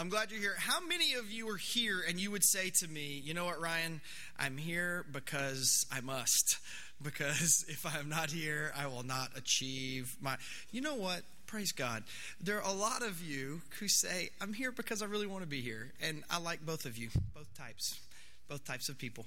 I'm glad you're here. How many of you are here and you would say to me, you know what, Ryan? I'm here because I must. Because if I'm not here, I will not achieve my. You know what? Praise God. There are a lot of you who say, I'm here because I really want to be here. And I like both of you, both types both types of people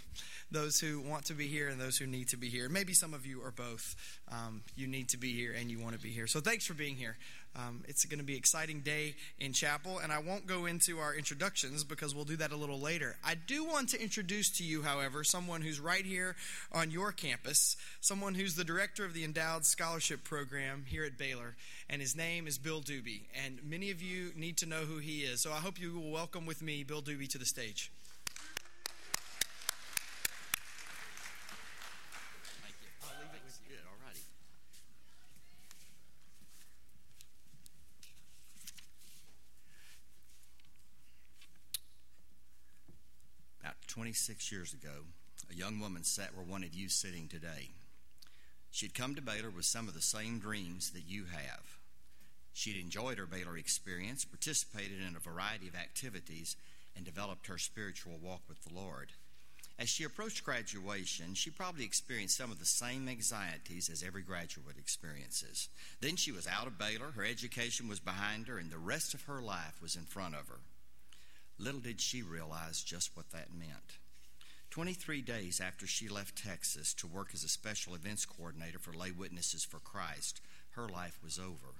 those who want to be here and those who need to be here. Maybe some of you are both. Um, you need to be here and you want to be here. So thanks for being here. Um, it's going to be an exciting day in chapel, and I won't go into our introductions because we'll do that a little later. I do want to introduce to you, however, someone who's right here on your campus, someone who's the director of the Endowed Scholarship Program here at Baylor, and his name is Bill Doobie. And many of you need to know who he is. So I hope you will welcome with me Bill Doobie to the stage. About 26 years ago, a young woman sat where one of you is sitting today. She had come to Baylor with some of the same dreams that you have. She'd enjoyed her Baylor experience, participated in a variety of activities, and developed her spiritual walk with the Lord. As she approached graduation, she probably experienced some of the same anxieties as every graduate experiences. Then she was out of Baylor, her education was behind her, and the rest of her life was in front of her. Little did she realize just what that meant. 23 days after she left Texas to work as a special events coordinator for Lay Witnesses for Christ, her life was over.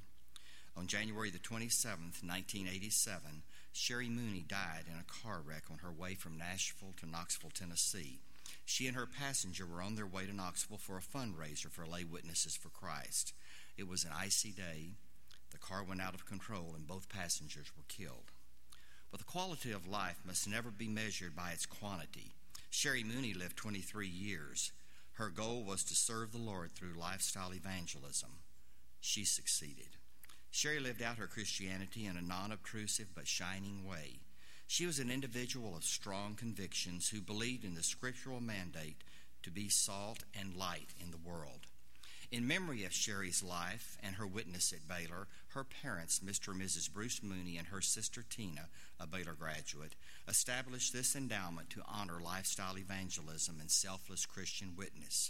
On January the 27th, 1987, Sherry Mooney died in a car wreck on her way from Nashville to Knoxville, Tennessee. She and her passenger were on their way to Knoxville for a fundraiser for Lay Witnesses for Christ. It was an icy day. The car went out of control and both passengers were killed. But the quality of life must never be measured by its quantity. Sherry Mooney lived 23 years. Her goal was to serve the Lord through lifestyle evangelism. She succeeded. Sherry lived out her Christianity in a non obtrusive but shining way. She was an individual of strong convictions who believed in the scriptural mandate to be salt and light in the world. In memory of Sherry's life and her witness at Baylor, her parents, Mr. and Mrs. Bruce Mooney and her sister Tina, a Baylor graduate, established this endowment to honor lifestyle evangelism and selfless Christian witness.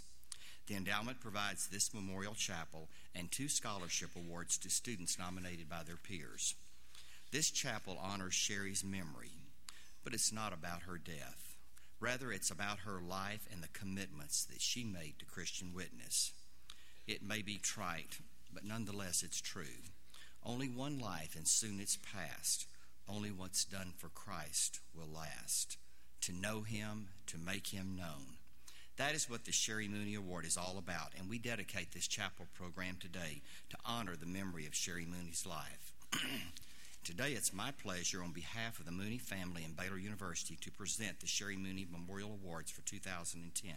The endowment provides this memorial chapel and two scholarship awards to students nominated by their peers. This chapel honors Sherry's memory, but it's not about her death. Rather, it's about her life and the commitments that she made to Christian witness. It may be trite, but nonetheless it's true. Only one life, and soon it's past. Only what's done for Christ will last. To know Him, to make Him known. That is what the Sherry Mooney Award is all about, and we dedicate this chapel program today to honor the memory of Sherry Mooney's life. today, it's my pleasure on behalf of the Mooney family and Baylor University to present the Sherry Mooney Memorial Awards for 2010.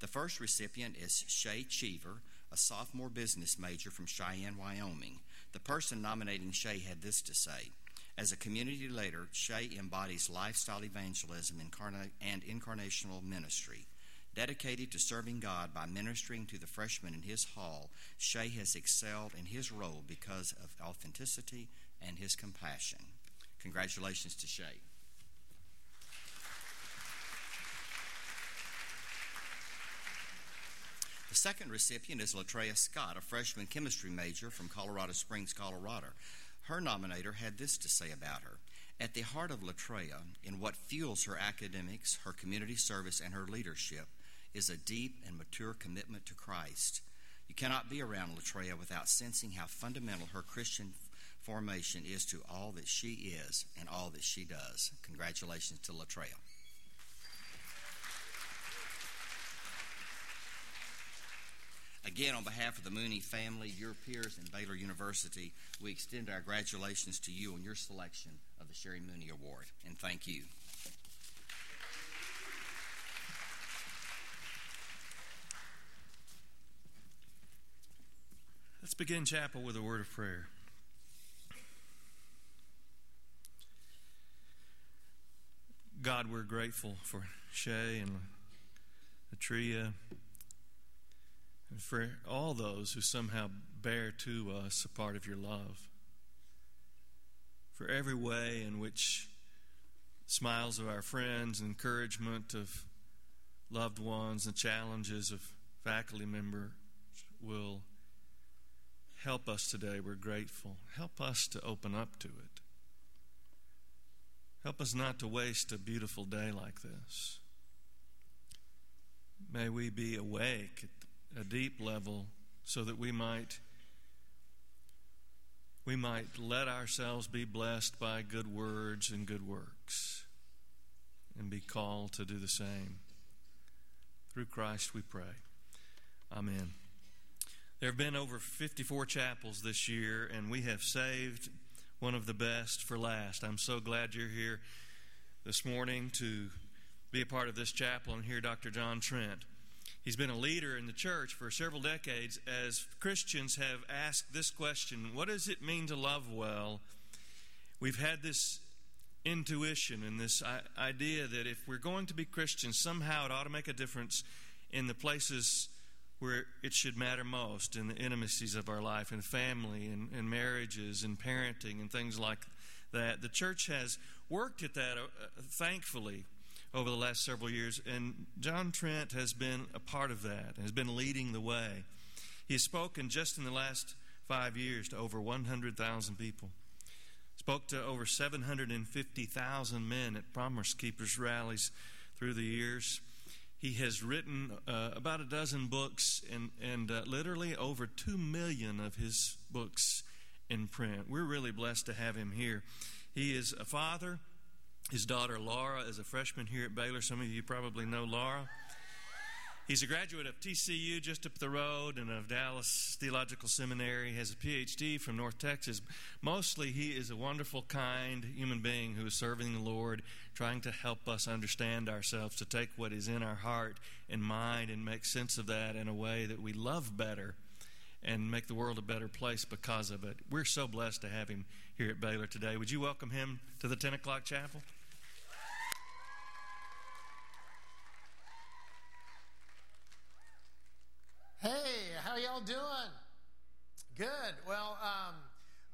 The first recipient is Shay Cheever, a sophomore business major from Cheyenne, Wyoming. The person nominating Shay had this to say As a community leader, Shay embodies lifestyle evangelism and incarnational ministry. Dedicated to serving God by ministering to the freshmen in his hall, Shay has excelled in his role because of authenticity and his compassion. Congratulations to Shay. The second recipient is Latreia Scott, a freshman chemistry major from Colorado Springs, Colorado. Her nominator had this to say about her. At the heart of Latreia, in what fuels her academics, her community service, and her leadership, is a deep and mature commitment to Christ. You cannot be around Latreia without sensing how fundamental her Christian formation is to all that she is and all that she does. Congratulations to Latreia. Again, on behalf of the Mooney family, your peers, and Baylor University, we extend our congratulations to you on your selection of the Sherry Mooney Award, and thank you. Let's begin chapel with a word of prayer. God, we're grateful for Shay and Latreia and for all those who somehow bear to us a part of your love. for every way in which smiles of our friends, encouragement of loved ones, and challenges of faculty members will help us today. We're grateful. Help us to open up to it. Help us not to waste a beautiful day like this. May we be awake a deep level so that we might we might let ourselves be blessed by good words and good works and be called to do the same. Through Christ we pray. Amen. There have been over 54 chapels this year, and we have saved one of the best for last. I'm so glad you're here this morning to be a part of this chapel and hear Dr. John Trent. He's been a leader in the church for several decades as Christians have asked this question What does it mean to love well? We've had this intuition and this idea that if we're going to be Christians, somehow it ought to make a difference in the places where it should matter most in the intimacies of our life, in family, and, and marriages, and parenting, and things like that. The church has worked at that, uh, thankfully, over the last several years, and John Trent has been a part of that, and has been leading the way. He has spoken just in the last five years to over 100,000 people. Spoke to over 750,000 men at Promise Keepers rallies through the years. He has written uh, about a dozen books and, and uh, literally over 2 million of his books in print. We're really blessed to have him here. He is a father. His daughter Laura is a freshman here at Baylor. Some of you probably know Laura. He's a graduate of TCU just up the road and of Dallas Theological Seminary. He has a PhD from North Texas. Mostly, he is a wonderful, kind human being who is serving the Lord, trying to help us understand ourselves, to take what is in our heart and mind and make sense of that in a way that we love better and make the world a better place because of it. We're so blessed to have him here at Baylor today. Would you welcome him to the 10 o'clock chapel? Hey, how y'all doing? Good. Well, um,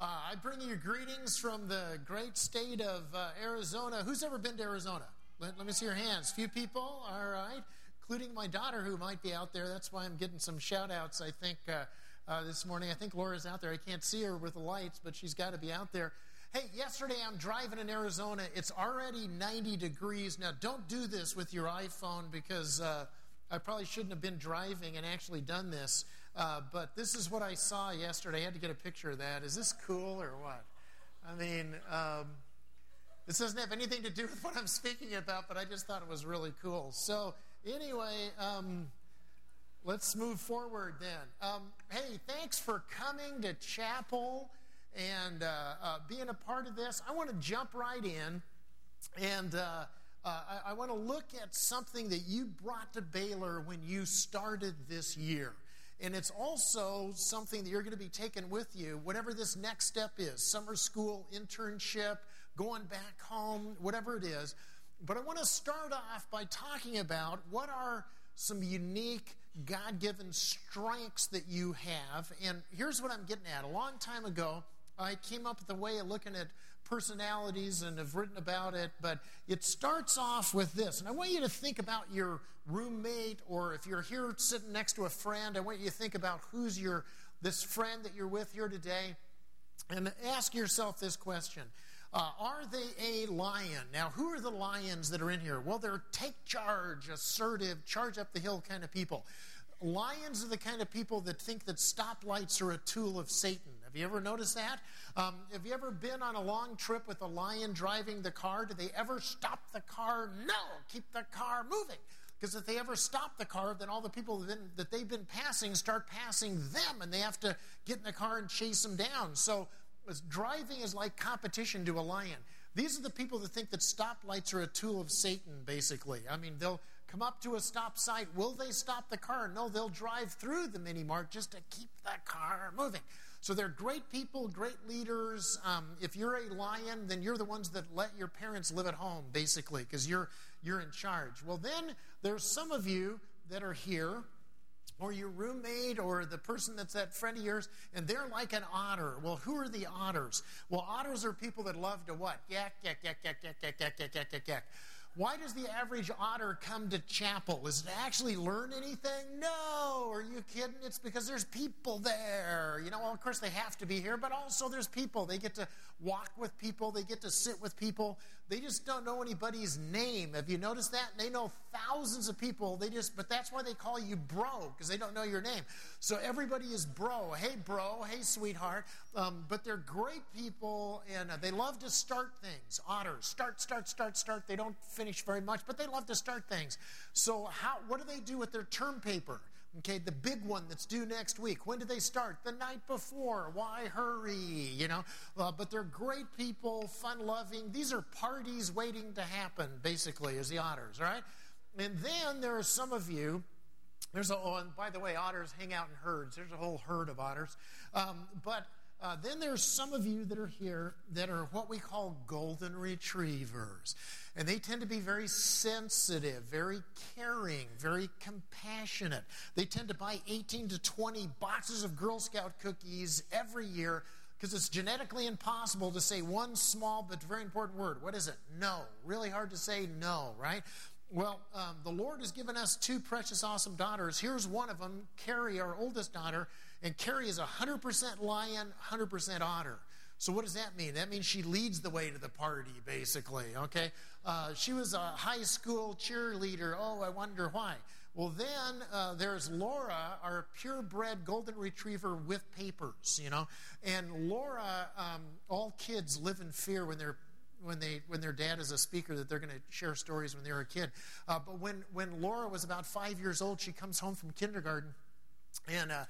uh, I bring you greetings from the great state of uh, Arizona. Who's ever been to Arizona? Let, let, me see your hands. Few people, all right, including my daughter who might be out there. That's why I'm getting some shout outs, I think, uh, uh this morning. I think Laura's out there. I can't see her with the lights, but she's got to be out there. Hey, yesterday I'm driving in Arizona. It's already 90 degrees. Now, don't do this with your iPhone because uh, I probably shouldn't have been driving and actually done this, uh, but this is what I saw yesterday. I had to get a picture of that. Is this cool or what? I mean, um, this doesn't have anything to do with what I'm speaking about, but I just thought it was really cool. So, anyway, um, let's move forward then. Um, hey, thanks for coming to chapel and uh, uh, being a part of this. I want to jump right in and uh, I, I want to look at something that you brought to Baylor when you started this year. And it's also something that you're going to be taking with you, whatever this next step is summer school, internship, going back home, whatever it is. But I want to start off by talking about what are some unique God given strengths that you have. And here's what I'm getting at. A long time ago, I came up with a way of looking at personalities and have written about it, but it starts off with this. And I want you to think about your roommate, or if you're here sitting next to a friend, I want you to think about who's your this friend that you're with here today, and ask yourself this question. Uh, are they a lion? Now, who are the lions that are in here? Well, they're take charge, assertive, charge up the hill kind of people. Lions are the kind of people that think that stoplights are a tool of Satan. Have you ever noticed that? Um, have you ever been on a long trip with a lion driving the car? Do they ever stop the car? No, keep the car moving. Because if they ever stop the car, then all the people that, they've been passing start passing them, and they have to get in the car and chase them down. So driving is like competition to a lion. These are the people that think that stoplights are a tool of Satan, basically. I mean, they'll come up to a stop sign. Will they stop the car? No, they'll drive through the mini mart just to keep the car moving. So they're great people, great leaders. Um, if you're a lion, then you're the ones that let your parents live at home, basically, because you're you're in charge. Well, then there's some of you that are here or your roommate or the person that's that friend of yours, and they're like an otter. Well, who are the otters? Well, otters are people that love to what? Yak, yak, yak, yak, yak, yak, yak, yak, yak, yak, yak. Why does the average otter come to chapel? Is it actually learn anything? No. Are you kidding? It's because there's people there. You know, well, of course they have to be here, but also there's people. They get to walk with people, they get to sit with people. They just don't know anybody's name. Have you noticed that? They know thousands of people. They just, but that's why they call you bro, because they don't know your name. So everybody is bro. Hey, bro. Hey, sweetheart. Um, but they're great people, and uh, they love to start things. Otters start, start, start, start. They don't finish very much, but they love to start things. So how? What do they do with their term paper? Okay, the big one that's due next week. When do they start? The night before. Why hurry? You know, uh, but they're great people, fun loving. These are parties waiting to happen, basically, as the otters, right? And then there are some of you. There's a, oh, and by the way, otters hang out in herds. There's a whole herd of otters. Um, but uh, then there's some of you that are here that are what we call golden retrievers. And they tend to be very sensitive, very caring, very compassionate. They tend to buy 18 to 20 boxes of Girl Scout cookies every year because it's genetically impossible to say one small but very important word. What is it? No. Really hard to say no, right? Well, um, the Lord has given us two precious, awesome daughters. Here's one of them, Kari, our oldest daughter. And Kari is 100% lion, 100% otter. So what does that mean? That means she leads the way to the party, basically. Okay, uh, she was a high school cheerleader. Oh, I wonder why. Well, then uh, there's Laura, our purebred golden retriever with papers. You know, and Laura, um, all kids live in fear when they're when they when their dad is a speaker that they're going to share stories when they're a kid. Uh, but when when Laura was about five years old, she comes home from kindergarten, and uh,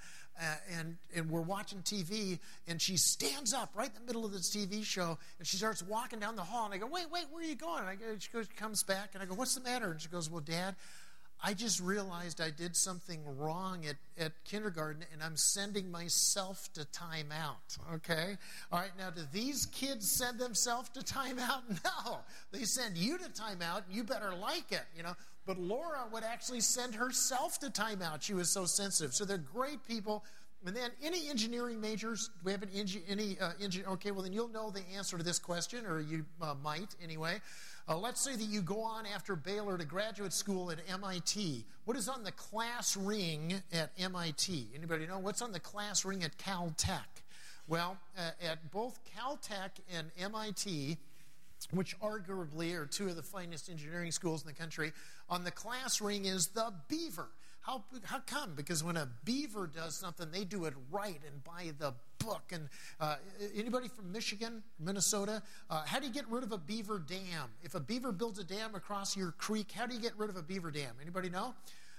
and, and we're watching TV, and she stands up right in the middle of this TV show, and she starts walking down the hall. And I go, "Wait, wait, where are you going?" And I go, she goes, comes back, and I go, "What's the matter?" And she goes, "Well, Dad, I just realized I did something wrong at, at kindergarten and I'm sending myself to timeout. Okay? All right, now do these kids send themselves to timeout? No. They send you to timeout and you better like it, you know. But Laura would actually send herself to timeout. She was so sensitive. So they're great people. And then any engineering majors? Do we have engi- any uh, engineer? Okay, well then you'll know the answer to this question, or you uh, might anyway. Uh, let's say that you go on after Baylor to graduate school at MIT. What is on the class ring at MIT? Anybody know what's on the class ring at Caltech? Well, uh, at both Caltech and MIT, which arguably are two of the finest engineering schools in the country, on the class ring is the Beaver. How, how come? Because when a beaver does something, they do it right and by the book. And uh, anybody from Michigan, Minnesota, uh, how do you get rid of a beaver dam? If a beaver builds a dam across your creek, how do you get rid of a beaver dam? Anybody know?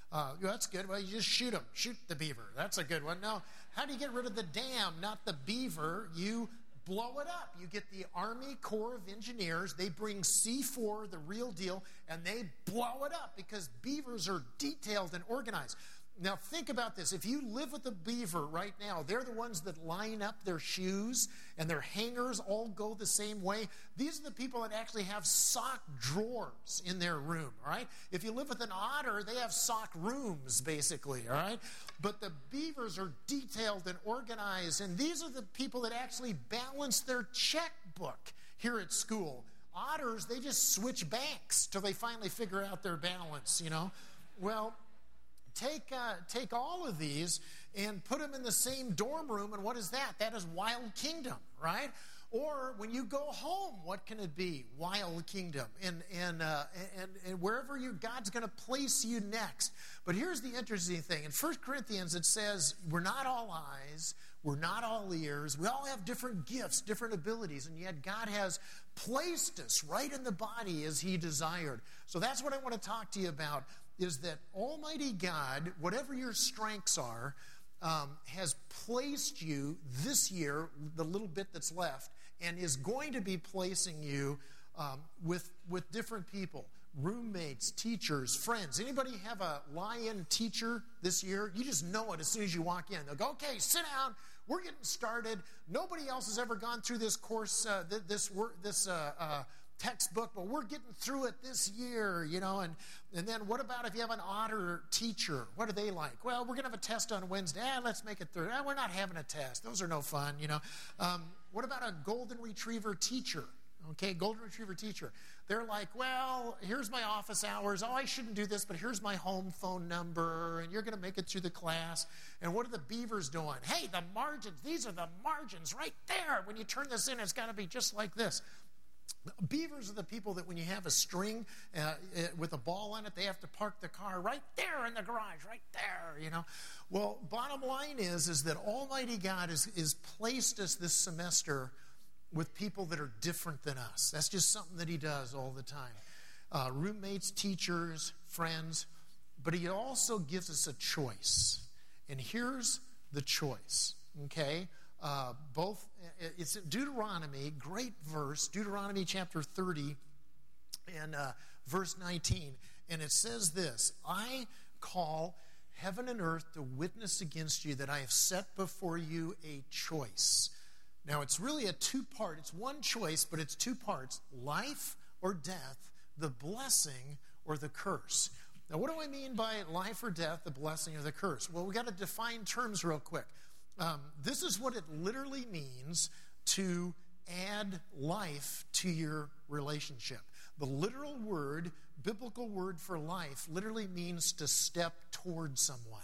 Uh, that's good. Well, you just shoot them. Shoot the beaver. That's a good one. Now, how do you get rid of the dam, not the beaver? You blow it up. You get the Army Corps of Engineers, they bring C4, the real deal, and they blow it up because beavers are detailed and organized. Now, think about this. If you live with a beaver right now, they're the ones that line up their shoes and their hangers all go the same way. These are the people that actually have sock drawers in their room, all right? If you live with an otter, they have sock rooms, basically, all right? But the beavers are detailed and organized, and these are the people that actually balance their checkbook here at school. Otters, they just switch banks till they finally figure out their balance, you know? Well, take, uh, take all of these and put them in the same dorm room, and what is that? That is Wild Kingdom, right? Or when you go home, what can it be? Wild Kingdom. And, and, uh, and, and wherever you, God's going to place you next. But here's the interesting thing. In 1 Corinthians, it says, We're not all eyes, we're not all ears. We all have different gifts, different abilities, and yet God has placed us right in the body as He desired. So that's what I want to talk to you about is that Almighty God, whatever your strengths are, um, has placed you this year, the little bit that's left, and is going to be placing you um, with, with different people roommates, teachers, friends. Anybody have a lion teacher this year? You just know it as soon as you walk in. They'll go, okay, sit down. We're getting started. Nobody else has ever gone through this course, uh, this, work this uh, uh, textbook, but we're getting through it this year, you know. And, and then what about if you have an otter teacher? What are they like? Well, we're going to have a test on Wednesday. Ah, let's make it through. Ah, we're not having a test. Those are no fun, you know. Um, what about a golden retriever teacher? Okay, golden retriever teacher. They're like, well, here's my office hours. Oh, I shouldn't do this, but here's my home phone number, and you're going to make it through the class. And what are the beavers doing? Hey, the margins. These are the margins right there. When you turn this in, it's got to be just like this. Beavers are the people that when you have a string uh, uh, with a ball on it, they have to park the car right there in the garage, right there, you know. Well, bottom line is, is that Almighty God is, is placed us this semester with people that are different than us. That's just something that he does all the time. Uh, roommates, teachers, friends, but he also gives us a choice. And here's the choice, okay? Uh, both, it's Deuteronomy, great verse, Deuteronomy chapter 30 and uh, verse 19. And it says this I call heaven and earth to witness against you that I have set before you a choice. Now, it's really a two part, it's one choice, but it's two parts life or death, the blessing or the curse. Now, what do I mean by life or death, the blessing or the curse? Well, we've got to define terms real quick. Um, this is what it literally means to add life to your relationship. The literal word, biblical word for life, literally means to step towards someone.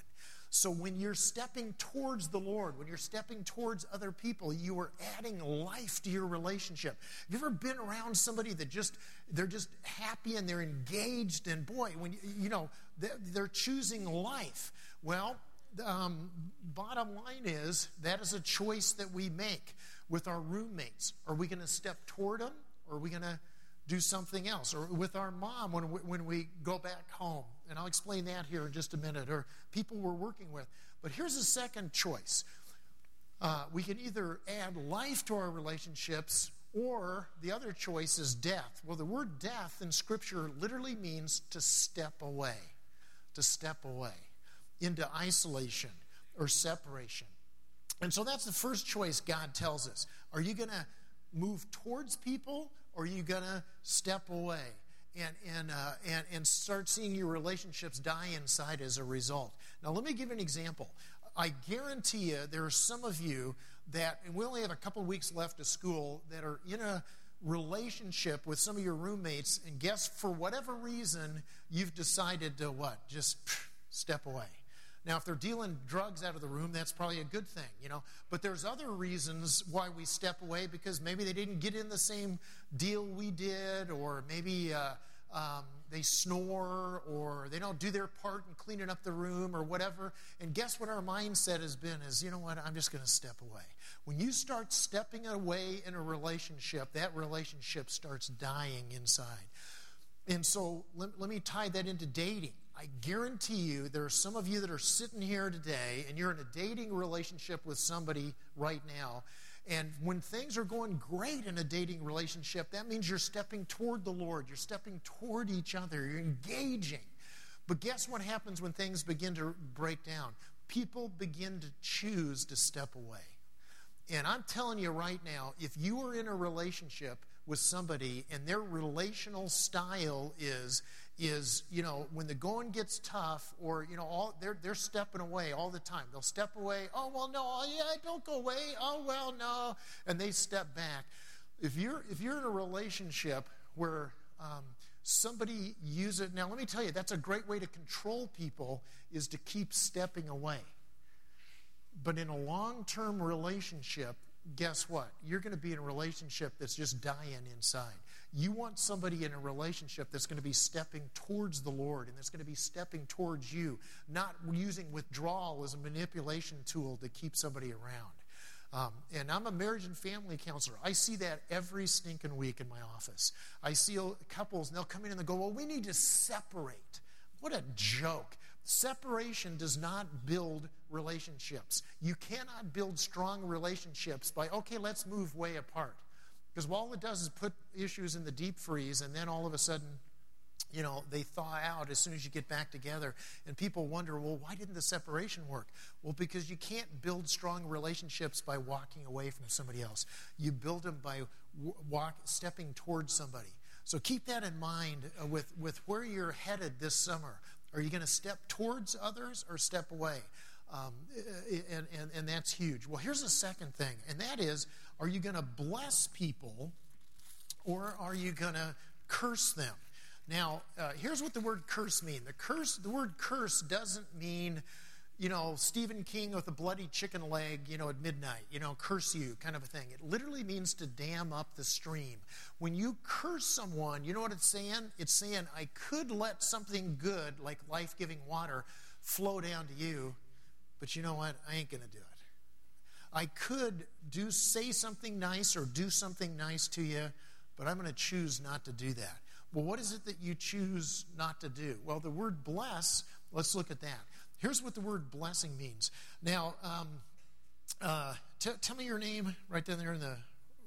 So when you're stepping towards the Lord, when you're stepping towards other people, you are adding life to your relationship. Have you ever been around somebody that just they're just happy and they're engaged and boy, when you, know they're choosing life. Well, um, bottom line is that is a choice that we make with our roommates. Are we going to step toward them or are we going to do something else? Or with our mom when we, when we go back home? And I'll explain that here in just a minute. Or people we're working with. But here's a second choice uh, we can either add life to our relationships or the other choice is death. Well, the word death in Scripture literally means to step away, to step away into isolation or separation. And so that's the first choice God tells us. Are you going to move towards people or are you going to step away and, and, uh, and, and start seeing your relationships die inside as a result? Now, let me give an example. I guarantee you there are some of you that, and we only have a couple weeks left of school, that are in a relationship with some of your roommates, and guess for whatever reason, you've decided to what? Just step away. Now, if they're dealing drugs out of the room, that's probably a good thing, you know. But there's other reasons why we step away because maybe they didn't get in the same deal we did, or maybe uh, um, they snore, or they don't do their part in cleaning up the room, or whatever. And guess what our mindset has been is, you know what, I'm just going to step away. When you start stepping away in a relationship, that relationship starts dying inside. And so let, let me tie that into dating. I guarantee you there are some of you that are sitting here today and you're in a dating relationship with somebody right now. And when things are going great in a dating relationship, that means you're stepping toward the Lord. You're stepping toward each other. You're engaging. But guess what happens when things begin to break down? People begin to choose to step away. And I'm telling you right now, if you are in a relationship with somebody and their relational style is is you know when the going gets tough or you know all they're they're stepping away all the time. They'll step away oh well no oh, yeah don't go away. Oh well no and they step back. If you're if you're in a relationship where um, somebody uses now let me tell you that's a great way to control people is to keep stepping away. But in a long-term relationship guess what? You're going to be in a relationship that's just dying inside you want somebody in a relationship that's going to be stepping towards the Lord and that's going to be stepping towards you, not using withdrawal as a manipulation tool to keep somebody around. Um, and I'm a marriage and family counselor. I see that every stinking week in my office. I see couples, and they'll come in and they'll go, Well, we need to separate. What a joke. Separation does not build relationships. You cannot build strong relationships by, okay, let's move way apart. Because all it does is put issues in the deep freeze, and then all of a sudden, you know, they thaw out as soon as you get back together. And people wonder, well, why didn't the separation work? Well, because you can't build strong relationships by walking away from somebody else. You build them by walk, stepping towards somebody. So keep that in mind uh, with, with where you're headed this summer. Are you going to step towards others or step away? Um, and, and, and that's huge. Well, here's the second thing, and that is are you going to bless people or are you going to curse them? Now, uh, here's what the word curse means. The curse, the word curse doesn't mean you know, Stephen King with a bloody chicken leg, you know, at midnight, you know, curse you kind of a thing. It literally means to dam up the stream. When you curse someone, you know what it's saying? It's saying, I could let something good, like life giving water, flow down to you, but you know what? I ain't going to do it. I could do say something nice or do something nice to you, but I'm going to choose not to do that. Well, what is it that you choose not to do? Well, the word bless, let's look at that. Here's what the word blessing means. Now, um, uh, t- tell me your name right down there in the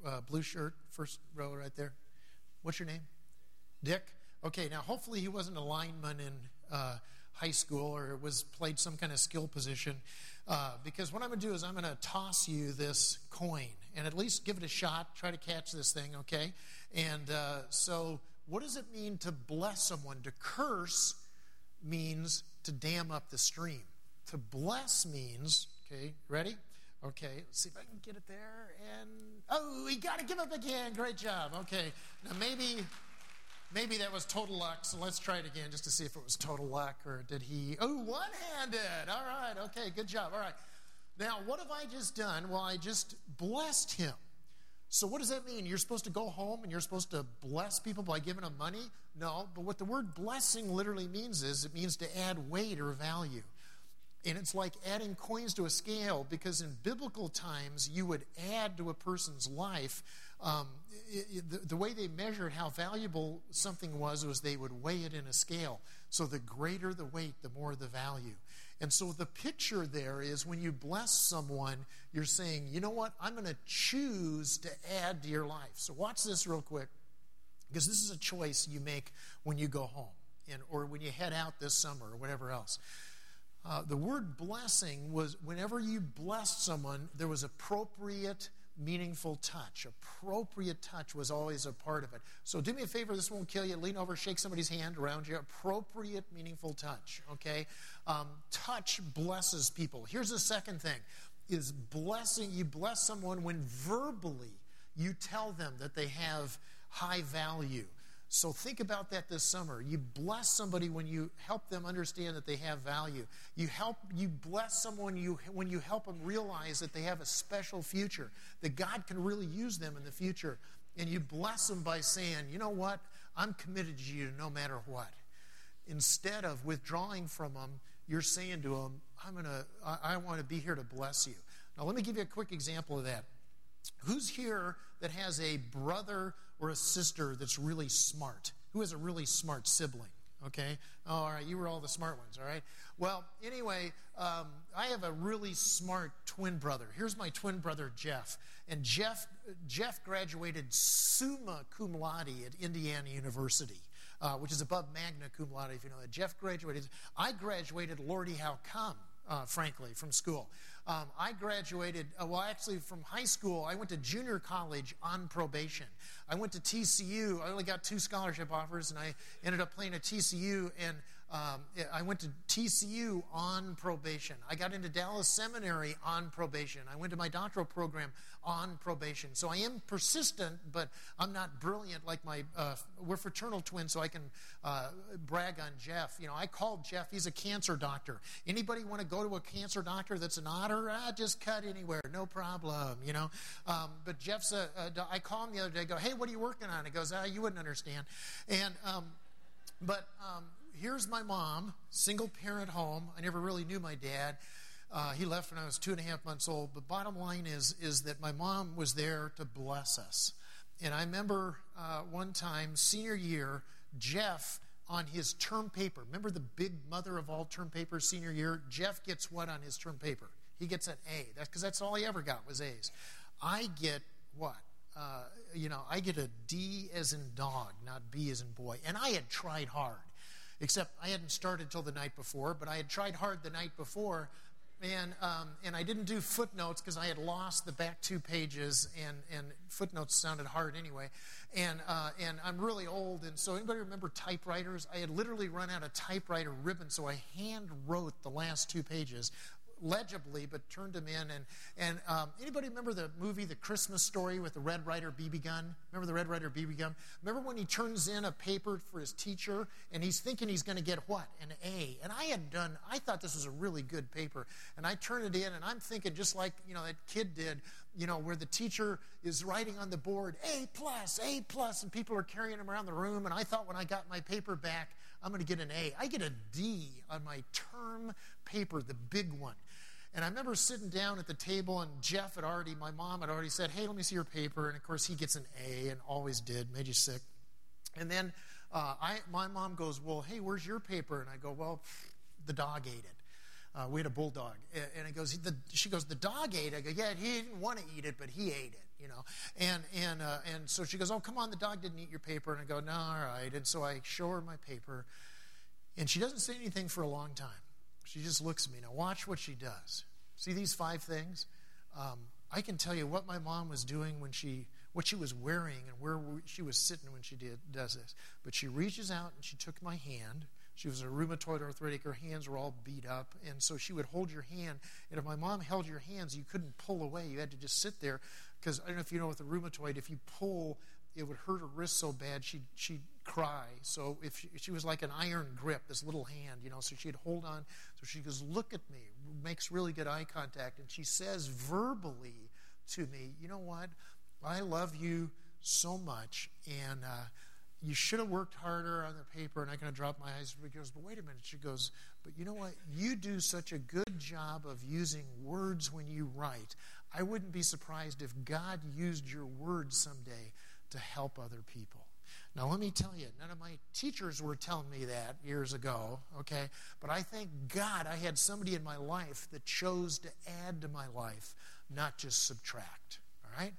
uh, blue shirt, first row right there. What's your name? Dick. Okay. Now, hopefully, he wasn't a lineman in uh, high school or was played some kind of skill position. Uh, because what I'm going to do is I'm going to toss you this coin and at least give it a shot. Try to catch this thing. Okay. And uh, so, what does it mean to bless someone? To curse means to dam up the stream. To bless means, okay, ready? Okay, let's see if I can get it there. And oh, we got to give up again. Great job. Okay, now maybe, maybe that was total luck. So let's try it again just to see if it was total luck or did he? Oh, one-handed. All right. Okay, good job. All right. Now, what have I just done? Well, I just blessed him. So, what does that mean? You're supposed to go home and you're supposed to bless people by giving them money? No, but what the word blessing literally means is it means to add weight or value. And it's like adding coins to a scale because in biblical times, you would add to a person's life. Um, it, it, the, the way they measured how valuable something was was they would weigh it in a scale. So the greater the weight, the more the value. And so the picture there is when you bless someone, you're saying, you know what? I'm going to choose to add to your life. So watch this real quick, because this is a choice you make when you go home and, or when you head out this summer or whatever else. Uh, the word blessing was whenever you blessed someone, there was appropriate meaningful touch. Appropriate touch was always a part of it. So do me a favor, this won't kill you. Lean over, shake somebody's hand around you. Appropriate, meaningful touch, okay? Um, touch blesses people. Here's the second thing is blessing. You bless someone when verbally you tell them that they have high value. So think about that this summer. You bless somebody when you help them understand that they have value. You help you bless someone you when you help them realize that they have a special future, that God can really use them in the future. And you bless them by saying, "You know what? I'm committed to you no matter what." Instead of withdrawing from them, you're saying to them, "I'm going to I, I want to be here to bless you." Now, let me give you a quick example of that. Who's here that has a brother or a sister that's really smart? Who has a really smart sibling? Okay? Oh, all right, you were all the smart ones, all right? Well, anyway, um, I have a really smart twin brother. Here's my twin brother, Jeff. And Jeff, Jeff graduated summa cum laude at Indiana University. Uh, which is above magna cum laude, if you know that. Jeff graduated. I graduated, Lordy, how come? Uh, frankly, from school. Um, I graduated, uh, well, actually, from high school, I went to junior college on probation. I went to TCU. I only got two scholarship offers, and I ended up playing at TCU. And um, I went to TCU on probation. I got into Dallas Seminary on probation. I went to my doctoral program on probation. So I am persistent, but I'm not brilliant like my. Uh, we're fraternal twins, so I can uh, brag on Jeff. You know, I called Jeff. He's a cancer doctor. Anybody want to go to a cancer doctor that's an otter? Ah, just cut anywhere, no problem. You know, um, but Jeff's a, a. I call him the other day. I go, hey, what are you working on? He goes, ah, you wouldn't understand. And um, but um, here's my mom, single parent home. I never really knew my dad. Uh, he left when I was two and a half months old. But bottom line is, is that my mom was there to bless us. And I remember uh, one time, senior year, Jeff on his term paper. Remember the big mother of all term papers, senior year? Jeff gets what on his term paper? He gets an A. That's because that's all he ever got was A's. I get what? Uh, you know, I get a D as in dog, not B as in boy. And I had tried hard except I hadn't started till the night before, but I had tried hard the night before. and um, and I didn't do footnotes because I had lost the back two pages, and and footnotes sounded hard anyway, and uh, and I'm really old, and so anybody remember typewriters? I had literally run out of typewriter ribbon, so I hand wrote the last two pages legibly, but turned them in. And, and um, anybody remember the movie The Christmas Story with the Red Ryder BB gun? Remember the Red Ryder BB gun? Remember when he turns in a paper for his teacher and he's thinking he's going to get what? An A. And I had done, I thought this was a really good paper. And I turn it in and I'm thinking just like, you know, that kid did, you know, where the teacher is writing on the board, A plus, A plus, and people are carrying him around the room. And I thought when I got my paper back, I'm going to get an A. I get a D on my term paper, the big one. And I remember sitting down at the table, and Jeff had already, my mom had already said, Hey, let me see your paper. And of course, he gets an A and always did, made you sick. And then uh, I, my mom goes, Well, hey, where's your paper? And I go, Well, the dog ate it. Uh, we had a bulldog. And it goes, the, she goes, The dog ate it. I go, Yeah, he didn't want to eat it, but he ate it, you know. And, and, uh, and so she goes, Oh, come on, the dog didn't eat your paper. And I go, No, all right. And so I show her my paper. And she doesn't say anything for a long time. She just looks at me. Now, watch what she does. See these five things? Um, I can tell you what my mom was doing when she, what she was wearing and where she was sitting when she did, does this. But she reaches out and she took my hand. She was a rheumatoid arthritic. Her hands were all beat up. And so she would hold your hand. And if my mom held your hands, you couldn't pull away. You had to just sit there. Because I don't know if you know with the rheumatoid, if you pull, it would hurt her wrist so bad she'd, she'd cry. So if she, she, was like an iron grip, this little hand, you know, so she'd hold on. So she goes, Look at me, makes really good eye contact. And she says verbally to me, You know what? I love you so much. And uh, you should have worked harder on the paper. And I kind of drop my eyes. She goes, But wait a minute. She goes, But you know what? You do such a good job of using words when you write. I wouldn't be surprised if God used your words someday to help other people. Now, let me tell you, none of my teachers were telling me that years ago, okay? But I thank God I had somebody in my life that chose to add to my life, not just subtract, all right?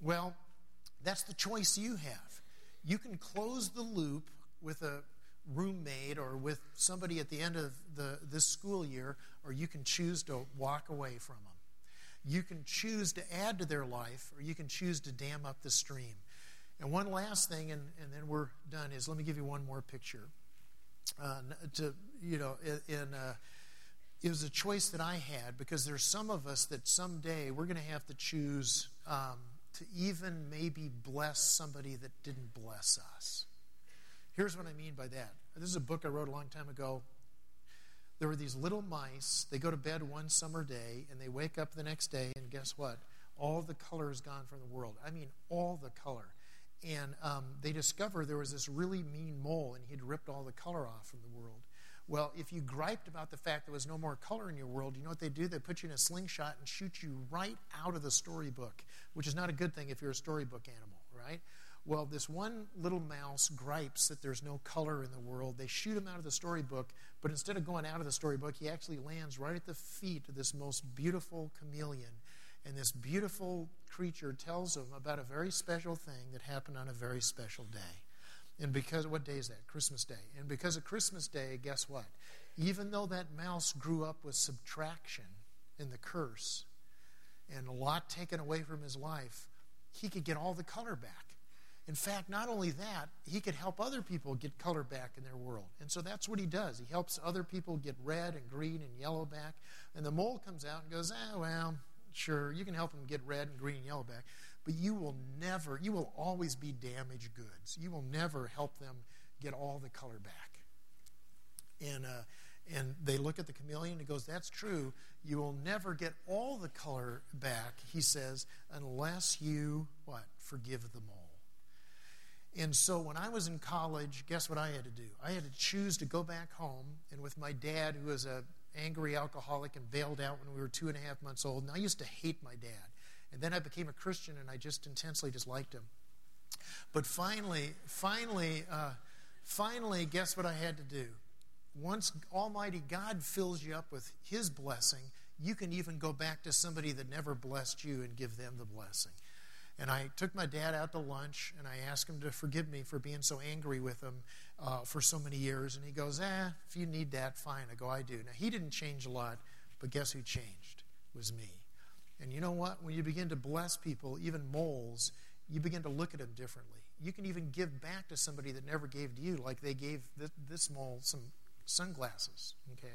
Well, that's the choice you have. You can close the loop with a roommate or with somebody at the end of the, this school year, or you can choose to walk away from them. You can choose to add to their life, or you can choose to dam up the stream. And one last thing, and, and then we're done, is let me give you one more picture. Uh, to you know, in uh, it was a choice that I had because there's some of us that someday we're going to have to choose um, to even maybe bless somebody that didn't bless us. Here's what I mean by that. This is a book I wrote a long time ago. There were these little mice. They go to bed one summer day and they wake up the next day, and guess what? All the color is gone from the world. I mean, all the color and um, they discover there was this really mean mole, and he'd ripped all the color off from the world. Well, if you griped about the fact there was no more color in your world, you know what they do? They put you in a slingshot and shoot you right out of the storybook, which is not a good thing if you're a storybook animal, right? Well, this one little mouse gripes that there's no color in the world. They shoot him out of the storybook, but instead of going out of the storybook, he actually lands right at the feet of this most beautiful chameleon and this beautiful creature tells them about a very special thing that happened on a very special day. And because, what day is that? Christmas Day. And because of Christmas Day, guess what? Even though that mouse grew up with subtraction in the curse and a lot taken away from his life, he could get all the color back. In fact, not only that, he could help other people get color back in their world. And so that's what he does. He helps other people get red and green and yellow back. And the mole comes out and goes, ah, well, sure, you can help them get red and green and yellow back, but you will never, you will always be damaged goods. You will never help them get all the color back. And, uh, and they look at the chameleon and goes, That's true. You will never get all the color back, he says, unless you, what? Forgive them all. And so when I was in college, guess what I had to do? I had to choose to go back home and with my dad, who was a angry alcoholic and bailed out when we were two and a half months old. And I used to hate my dad. And then I became a Christian and I just intensely disliked him. But finally, finally, uh, finally, guess what I had to do? Once Almighty God fills you up with His blessing, you can even go back to somebody that never blessed you and give them the blessing. And I took my dad out to lunch and I asked him to forgive me for being so angry with him uh, for so many years. And he goes, eh, if you need that, fine. I go, I do. Now, he didn't change a lot, But guess who changed? It was me. And you know what? When you begin to bless people, even moles, you begin to look at them differently. You can even give back to somebody that never gave to you, like they gave this, this mole some sunglasses. Okay?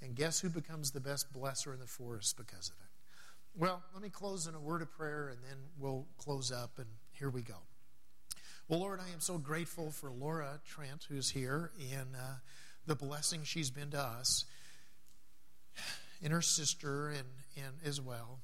And guess who becomes the best blesser in the forest because of it? Well, let me close in a word of prayer and then we'll close up, and here we go. Well, Lord, I am so grateful for Laura Trent, who's here, and uh, the blessing she's been to us, and her sister, and, and as well.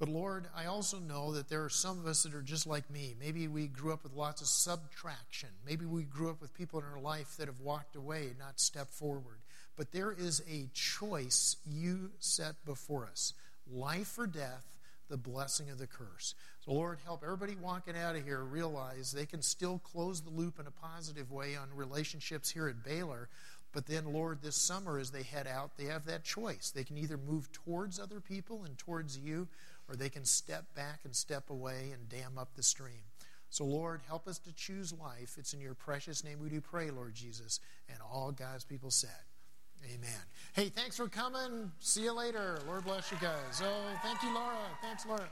But Lord, I also know that there are some of us that are just like me. Maybe we grew up with lots of subtraction. Maybe we grew up with people in our life that have walked away, not stepped forward. But there is a choice you set before us life or death, the blessing of the curse. So, Lord, help everybody walking out of here realize they can still close the loop in a positive way on relationships here at Baylor. But then, Lord, this summer as they head out, they have that choice. They can either move towards other people and towards you, or they can step back and step away and dam up the stream. So, Lord, help us to choose life. It's in your precious name we do pray, Lord Jesus. And all God's people said, Amen. Hey, thanks for coming. See you later. Lord bless you guys. Oh, thank you, Laura. Thanks, Laura.